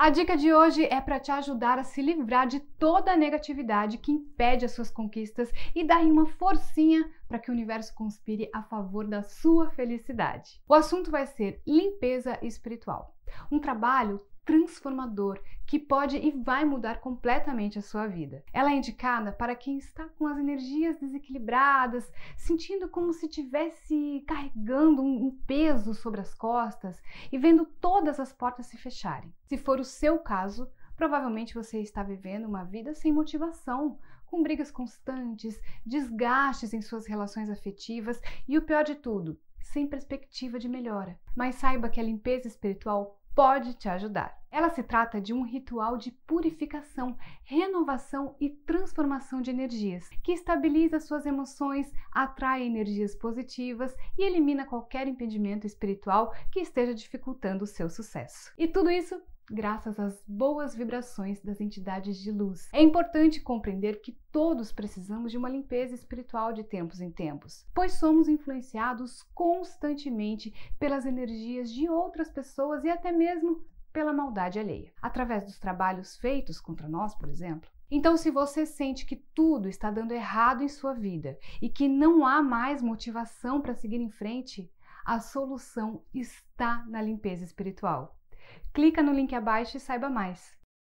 A dica de hoje é para te ajudar a se livrar de toda a negatividade que impede as suas conquistas e dar uma forcinha para que o universo conspire a favor da sua felicidade. O assunto vai ser limpeza espiritual. Um trabalho transformador que pode e vai mudar completamente a sua vida. Ela é indicada para quem está com as energias desequilibradas, sentindo como se tivesse carregando um peso sobre as costas e vendo todas as portas se fecharem. Se for o seu caso, provavelmente você está vivendo uma vida sem motivação, com brigas constantes, desgastes em suas relações afetivas e o pior de tudo, sem perspectiva de melhora. Mas saiba que a limpeza espiritual pode te ajudar. Ela se trata de um ritual de purificação, renovação e transformação de energias, que estabiliza suas emoções, atrai energias positivas e elimina qualquer impedimento espiritual que esteja dificultando o seu sucesso. E tudo isso graças às boas vibrações das entidades de luz. É importante compreender que todos precisamos de uma limpeza espiritual de tempos em tempos, pois somos influenciados constantemente pelas energias de outras pessoas e até mesmo pela maldade alheia, através dos trabalhos feitos contra nós, por exemplo. Então, se você sente que tudo está dando errado em sua vida e que não há mais motivação para seguir em frente, a solução está na limpeza espiritual. Clica no link abaixo e saiba mais.